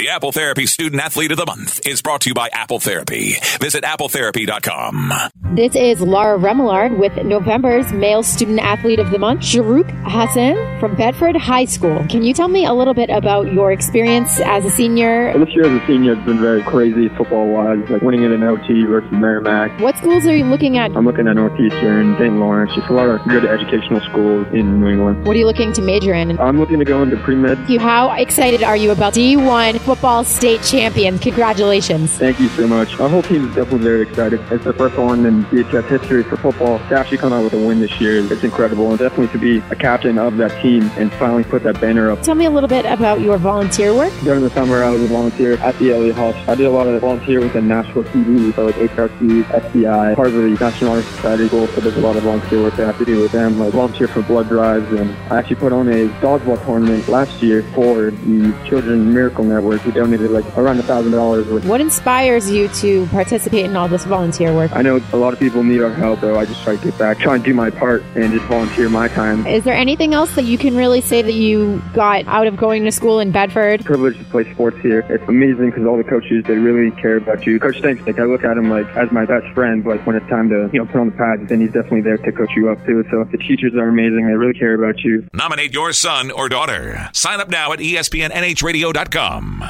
The Apple Therapy Student Athlete of the Month is brought to you by Apple Therapy. Visit appletherapy.com. This is Laura Remillard with November's Male Student Athlete of the Month, Shahruhk Hussain from Bedford High School. Can you tell me a little bit about your experience as a senior? This year as a senior has been very crazy football-wise, like winning it in OT versus Merrimack. What schools are you looking at? I'm looking at Northeastern, St. Lawrence, just a lot of good educational schools in New England. What are you looking to major in? I'm looking to go into pre-med. How excited are you about D1 football state champions? Congratulations. Thank you so much. Our whole team is definitely very excited. It's the first one in BHS history for football to actually come out with a win this year. It's incredible, and definitely to be a captain of that team and finally put that banner up. Tell me a little bit about your volunteer work. During the summer, I was a volunteer at the Elliott Hall. I did a lot of volunteer with the Nashville TV, so like HRC, FBI, part of the National Honor Society so there's a lot of volunteer work I have to do with them, like volunteer for blood drives, and I actually put on a dodgeball tournament last year for the Children Miracle Network. We donated like around a thousand dollars. What inspires you to participate in all this volunteer work? I know a lot of people need our help, so I just try to get back, try and do my part, and just volunteer my time. Is there anything else that you can really say that you got out of going to school in Bedford? Privileged to play sports here. It's amazing because all the coaches they really care about you. Coach Stinks, like I look at him like as my best friend, but when it's time to you know put on the pads, then he's definitely there to coach you up too. So the teachers are amazing. They really care about you. Nominate your son or daughter. Sign up now at espnnhradio.com.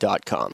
Inc.com.